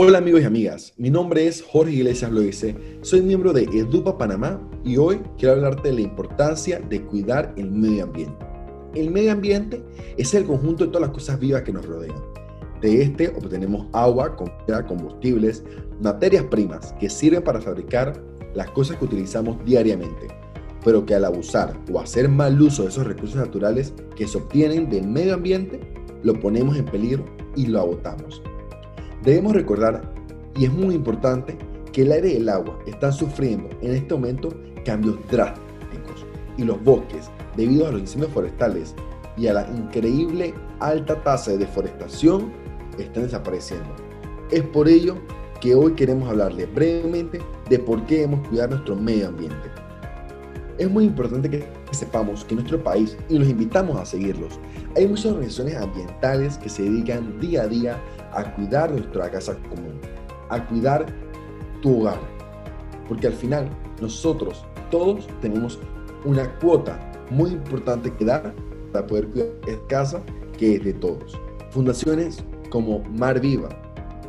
Hola amigos y amigas, mi nombre es Jorge Iglesias Loice, soy miembro de Edupa Panamá y hoy quiero hablarte de la importancia de cuidar el medio ambiente. El medio ambiente es el conjunto de todas las cosas vivas que nos rodean. De este obtenemos agua, comida, combustibles, materias primas que sirven para fabricar las cosas que utilizamos diariamente, pero que al abusar o hacer mal uso de esos recursos naturales que se obtienen del medio ambiente, lo ponemos en peligro y lo agotamos. Debemos recordar, y es muy importante, que el aire y el agua están sufriendo en este momento cambios drásticos y los bosques, debido a los incendios forestales y a la increíble alta tasa de deforestación, están desapareciendo. Es por ello que hoy queremos hablarle brevemente de por qué debemos cuidar nuestro medio ambiente. Es muy importante que sepamos que en nuestro país, y los invitamos a seguirlos, hay muchas organizaciones ambientales que se dedican día a día a cuidar nuestra casa común, a cuidar tu hogar. Porque al final nosotros todos tenemos una cuota muy importante que dar para poder cuidar esta casa que es de todos. Fundaciones como Mar Viva,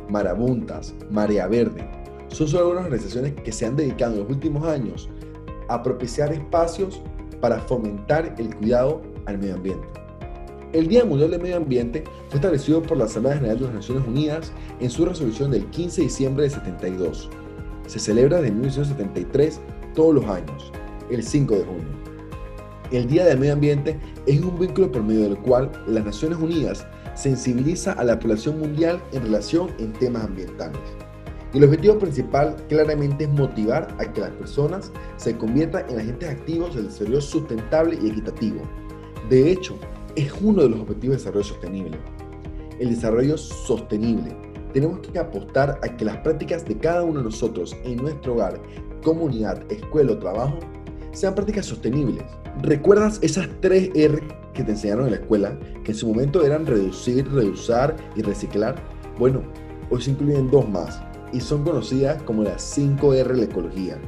Marabuntas, Marea Verde, son solo algunas organizaciones que se han dedicado en los últimos años a propiciar espacios para fomentar el cuidado al medio ambiente. El Día Mundial del Medio Ambiente fue establecido por la Asamblea General de las Naciones Unidas en su resolución del 15 de diciembre de 72. Se celebra desde 1973 todos los años, el 5 de junio. El Día del Medio Ambiente es un vínculo por medio del cual las Naciones Unidas sensibiliza a la población mundial en relación en temas ambientales. Y el objetivo principal claramente es motivar a que las personas se conviertan en agentes activos del desarrollo sustentable y equitativo. De hecho, es uno de los objetivos de desarrollo sostenible. El desarrollo sostenible. Tenemos que apostar a que las prácticas de cada uno de nosotros en nuestro hogar, comunidad, escuela o trabajo sean prácticas sostenibles. ¿Recuerdas esas tres R que te enseñaron en la escuela, que en su momento eran reducir, reusar y reciclar? Bueno, hoy se incluyen dos más y son conocidas como las 5R de la ecología,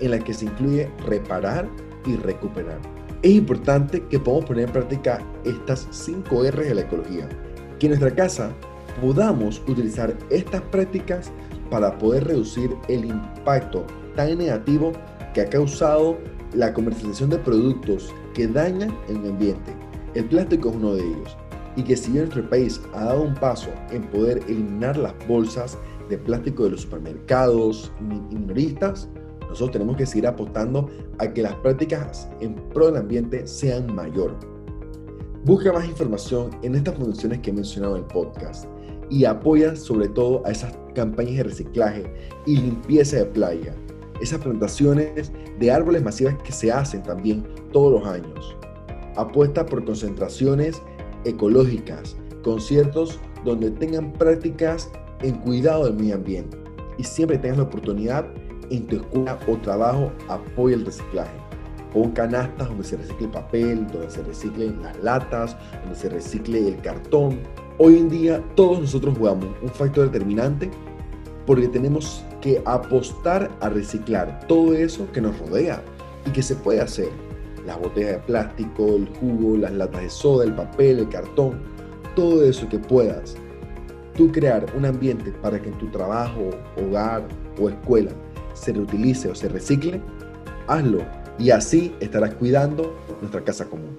en la que se incluye reparar y recuperar. Es importante que podamos poner en práctica estas 5R de la ecología, que en nuestra casa podamos utilizar estas prácticas para poder reducir el impacto tan negativo que ha causado la comercialización de productos que dañan el ambiente. El plástico es uno de ellos y que si nuestro país ha dado un paso en poder eliminar las bolsas de plástico de los supermercados minoristas, nosotros tenemos que seguir apostando a que las prácticas en pro del ambiente sean mayor. Busca más información en estas funciones que he mencionado en el podcast y apoya sobre todo a esas campañas de reciclaje y limpieza de playa, esas plantaciones de árboles masivas que se hacen también todos los años. Apuesta por concentraciones ecológicas, conciertos donde tengan prácticas en cuidado del medio ambiente y siempre tengas la oportunidad en tu escuela o trabajo apoya el reciclaje. Pon canastas donde se recicle el papel, donde se reciclen las latas, donde se recicle el cartón. Hoy en día todos nosotros jugamos un factor determinante porque tenemos que apostar a reciclar todo eso que nos rodea y que se puede hacer. Las botellas de plástico, el jugo, las latas de soda, el papel, el cartón, todo eso que puedas tú crear un ambiente para que en tu trabajo, hogar o escuela se reutilice o se recicle, hazlo y así estarás cuidando nuestra casa común.